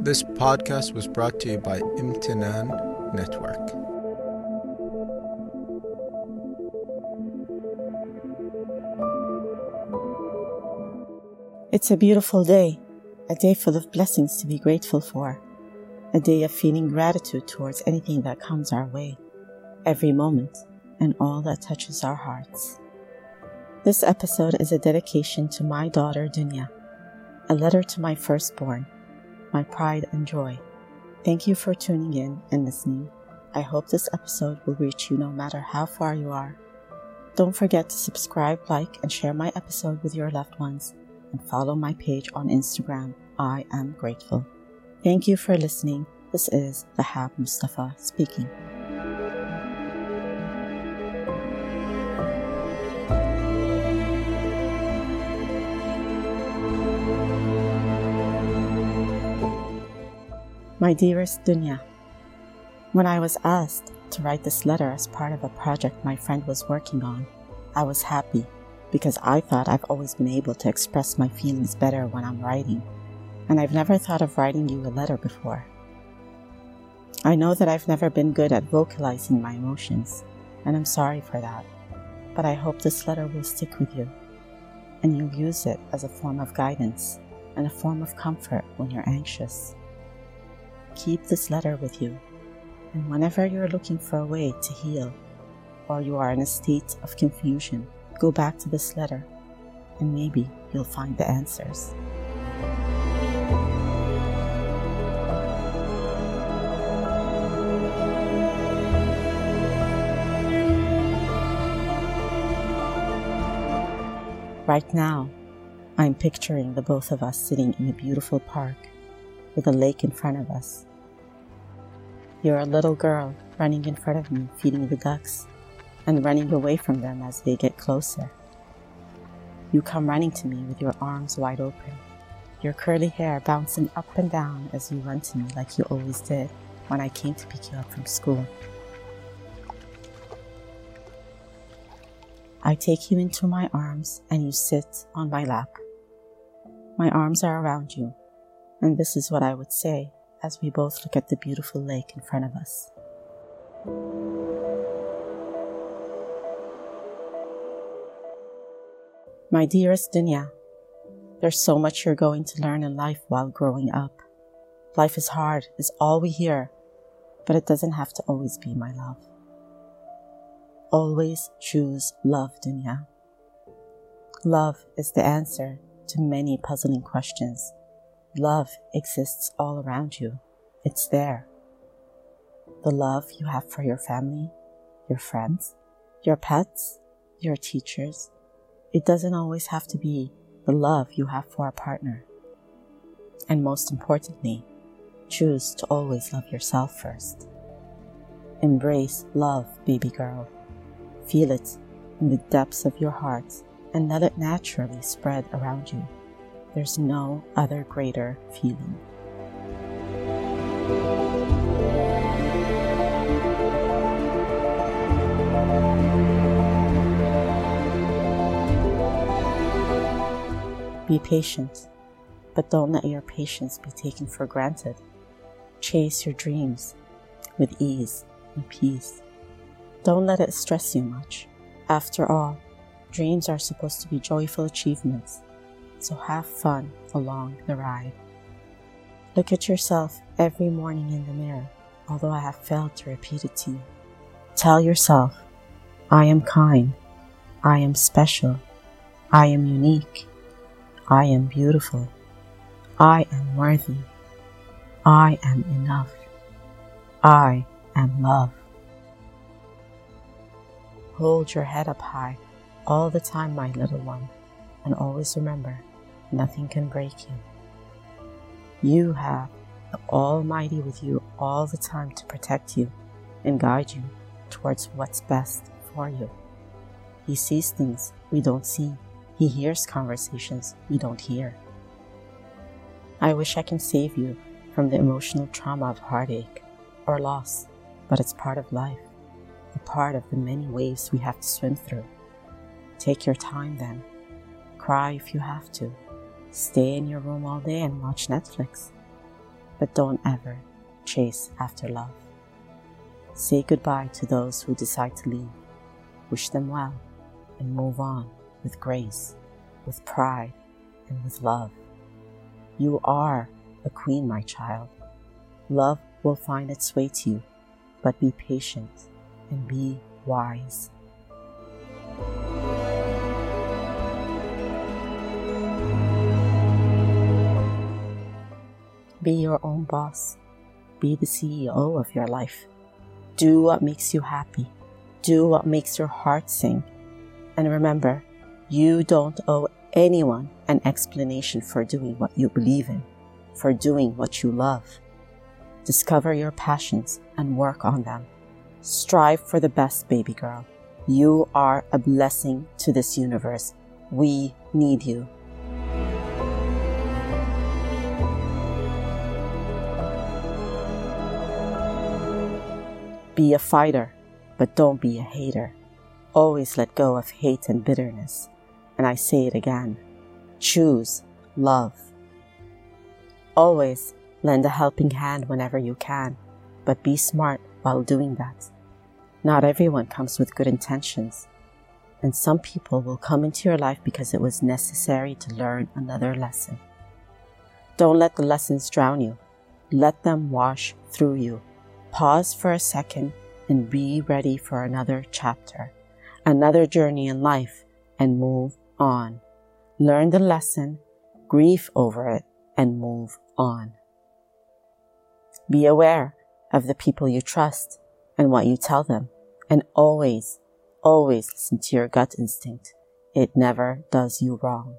This podcast was brought to you by Imtinan Network. It's a beautiful day, a day full of blessings to be grateful for, a day of feeling gratitude towards anything that comes our way, every moment, and all that touches our hearts. This episode is a dedication to my daughter Dunya, a letter to my firstborn, my pride and joy. Thank you for tuning in and listening. I hope this episode will reach you no matter how far you are. Don't forget to subscribe, like, and share my episode with your loved ones, and follow my page on Instagram. I am grateful. Thank you for listening. This is Dahab Mustafa speaking. My dearest Dunya, when I was asked to write this letter as part of a project my friend was working on, I was happy because I thought I've always been able to express my feelings better when I'm writing, and I've never thought of writing you a letter before. I know that I've never been good at vocalizing my emotions, and I'm sorry for that, but I hope this letter will stick with you, and you'll use it as a form of guidance and a form of comfort when you're anxious. Keep this letter with you, and whenever you're looking for a way to heal or you are in a state of confusion, go back to this letter and maybe you'll find the answers. Right now, I'm picturing the both of us sitting in a beautiful park with a lake in front of us. You're a little girl running in front of me, feeding the ducks, and running away from them as they get closer. You come running to me with your arms wide open, your curly hair bouncing up and down as you run to me like you always did when I came to pick you up from school. I take you into my arms and you sit on my lap. My arms are around you and this is what I would say as we both look at the beautiful lake in front of us. My dearest Dunya, there's so much you're going to learn in life while growing up. Life is hard, is all we hear, but it doesn't have to always be my love. Always choose love, Dunya. Love is the answer to many puzzling questions Love exists all around you. It's there. The love you have for your family, your friends, your pets, your teachers. It doesn't always have to be the love you have for a partner. And most importantly, choose to always love yourself first. Embrace love, baby girl. Feel it in the depths of your heart and let it naturally spread around you. There's no other greater feeling. Be patient, but don't let your patience be taken for granted. Chase your dreams with ease and peace. Don't let it stress you much. After all, dreams are supposed to be joyful achievements so have fun along the ride. Look at yourself every morning in the mirror, although I have failed to repeat it to you. Tell yourself, I am kind, I am special, I am unique, I am beautiful, I am worthy, I am enough, I am love. Hold your head up high all the time, my little one, and always remember nothing can break you. You have the Almighty with you all the time to protect you and guide you towards what's best for you. He sees things we don't see. He hears conversations we don't hear. I wish I can save you from the emotional trauma of heartache or loss, but it's part of life, a part of the many waves we have to swim through. Take your time then. Cry if you have to Stay in your room all day and watch Netflix. But don't ever chase after love. Say goodbye to those who decide to leave. Wish them well and move on with grace, with pride, and with love. You are a queen, my child. Love will find its way to you, but be patient and be wise. Be your own boss. Be the CEO of your life. Do what makes you happy. Do what makes your heart sing. And remember, you don't owe anyone an explanation for doing what you believe in, for doing what you love. Discover your passions and work on them. Strive for the best, baby girl. You are a blessing to this universe. We need you. Be a fighter, but don't be a hater. Always let go of hate and bitterness. And I say it again choose love. Always lend a helping hand whenever you can, but be smart while doing that. Not everyone comes with good intentions, and some people will come into your life because it was necessary to learn another lesson. Don't let the lessons drown you, let them wash through you Pause for a second and be ready for another chapter, another journey in life, and move on. Learn the lesson, grieve over it, and move on. Be aware of the people you trust and what you tell them, and always, always listen to your gut instinct. It never does you wrong.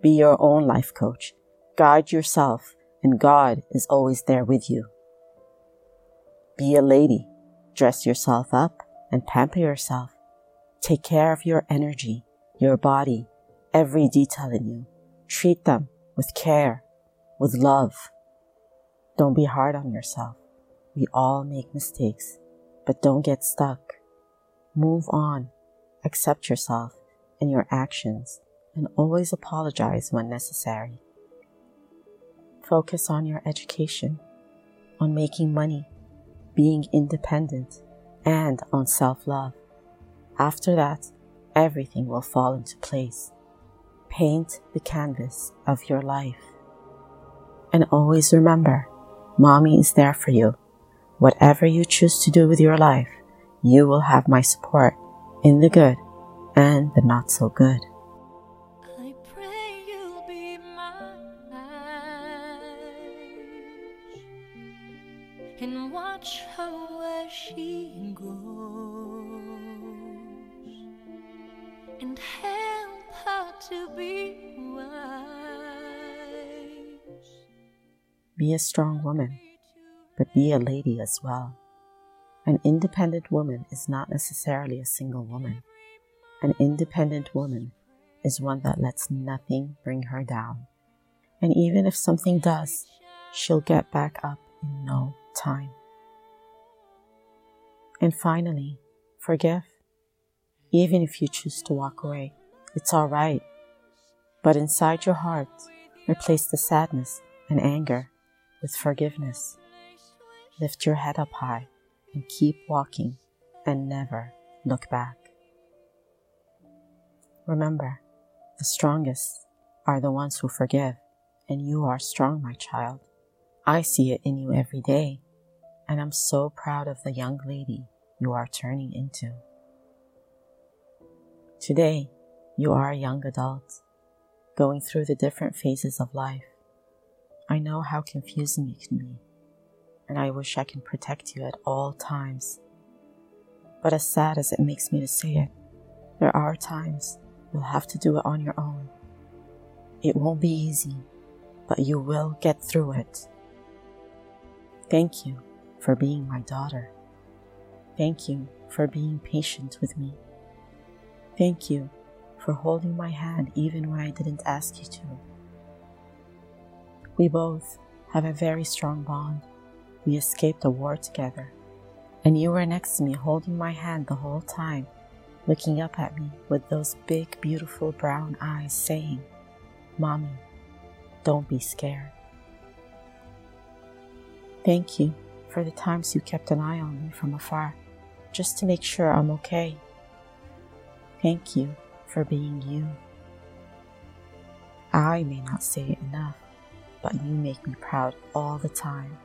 Be your own life coach. Guide yourself, and God is always there with you. Be a lady. Dress yourself up and pamper yourself. Take care of your energy, your body, every detail in you. Treat them with care, with love. Don't be hard on yourself. We all make mistakes, but don't get stuck. Move on. Accept yourself and your actions and always apologize when necessary. Focus on your education, on making money, being independent, and on self love. After that, everything will fall into place. Paint the canvas of your life. And always remember, mommy is there for you. Whatever you choose to do with your life, you will have my support in the good and the not so good. Goes and help her to be wise. Be a strong woman, but be a lady as well. An independent woman is not necessarily a single woman. An independent woman is one that lets nothing bring her down. And even if something does, she'll get back up in no time. And finally, forgive. Even if you choose to walk away, it's alright. But inside your heart, replace the sadness and anger with forgiveness. Lift your head up high and keep walking and never look back. Remember, the strongest are the ones who forgive, and you are strong, my child. I see it in you every day, and I'm so proud of the young lady you are turning into. Today, you are a young adult, going through the different phases of life. I know how confusing it can be, and I wish I can protect you at all times. But as sad as it makes me to say it, there are times you'll have to do it on your own. It won't be easy, but you will get through it. Thank you for being my daughter. Thank you for being patient with me. Thank you for holding my hand even when I didn't ask you to. We both have a very strong bond. We escaped a war together, and you were next to me holding my hand the whole time, looking up at me with those big, beautiful brown eyes, saying, Mommy, Don't be scared. Thank you for the times you kept an eye on me from afar just to make sure I'm okay. Thank you for being you. I may not say it enough, but you make me proud all the time.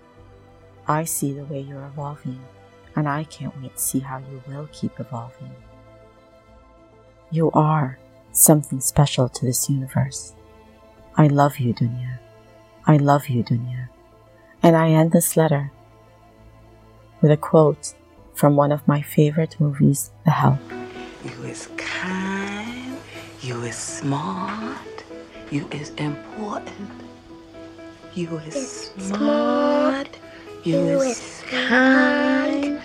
I see the way you're evolving, and I can't wait to see how you will keep evolving. You are something special to this universe. I love you, Dunya. I love you, Dunya. And I end this letter with a quote from one of my favorite movies, The Help. You is kind, you is smart, you is important, you is smart, you is kind,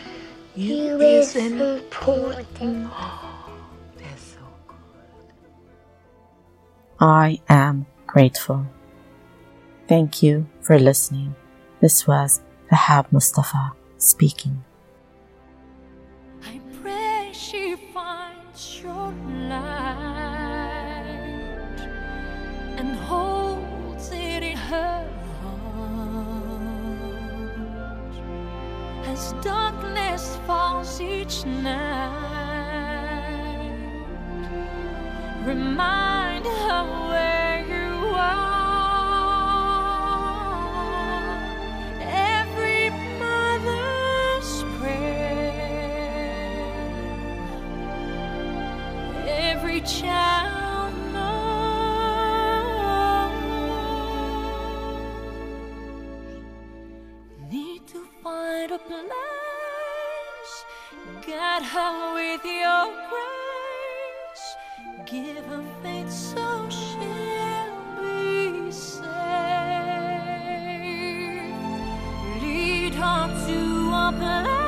you is important. That's so good. I am grateful. Thank you for listening. This was Dahab Mustafa speaking. She finds your light and holds it in her heart as darkness falls each night. Remind her where Lead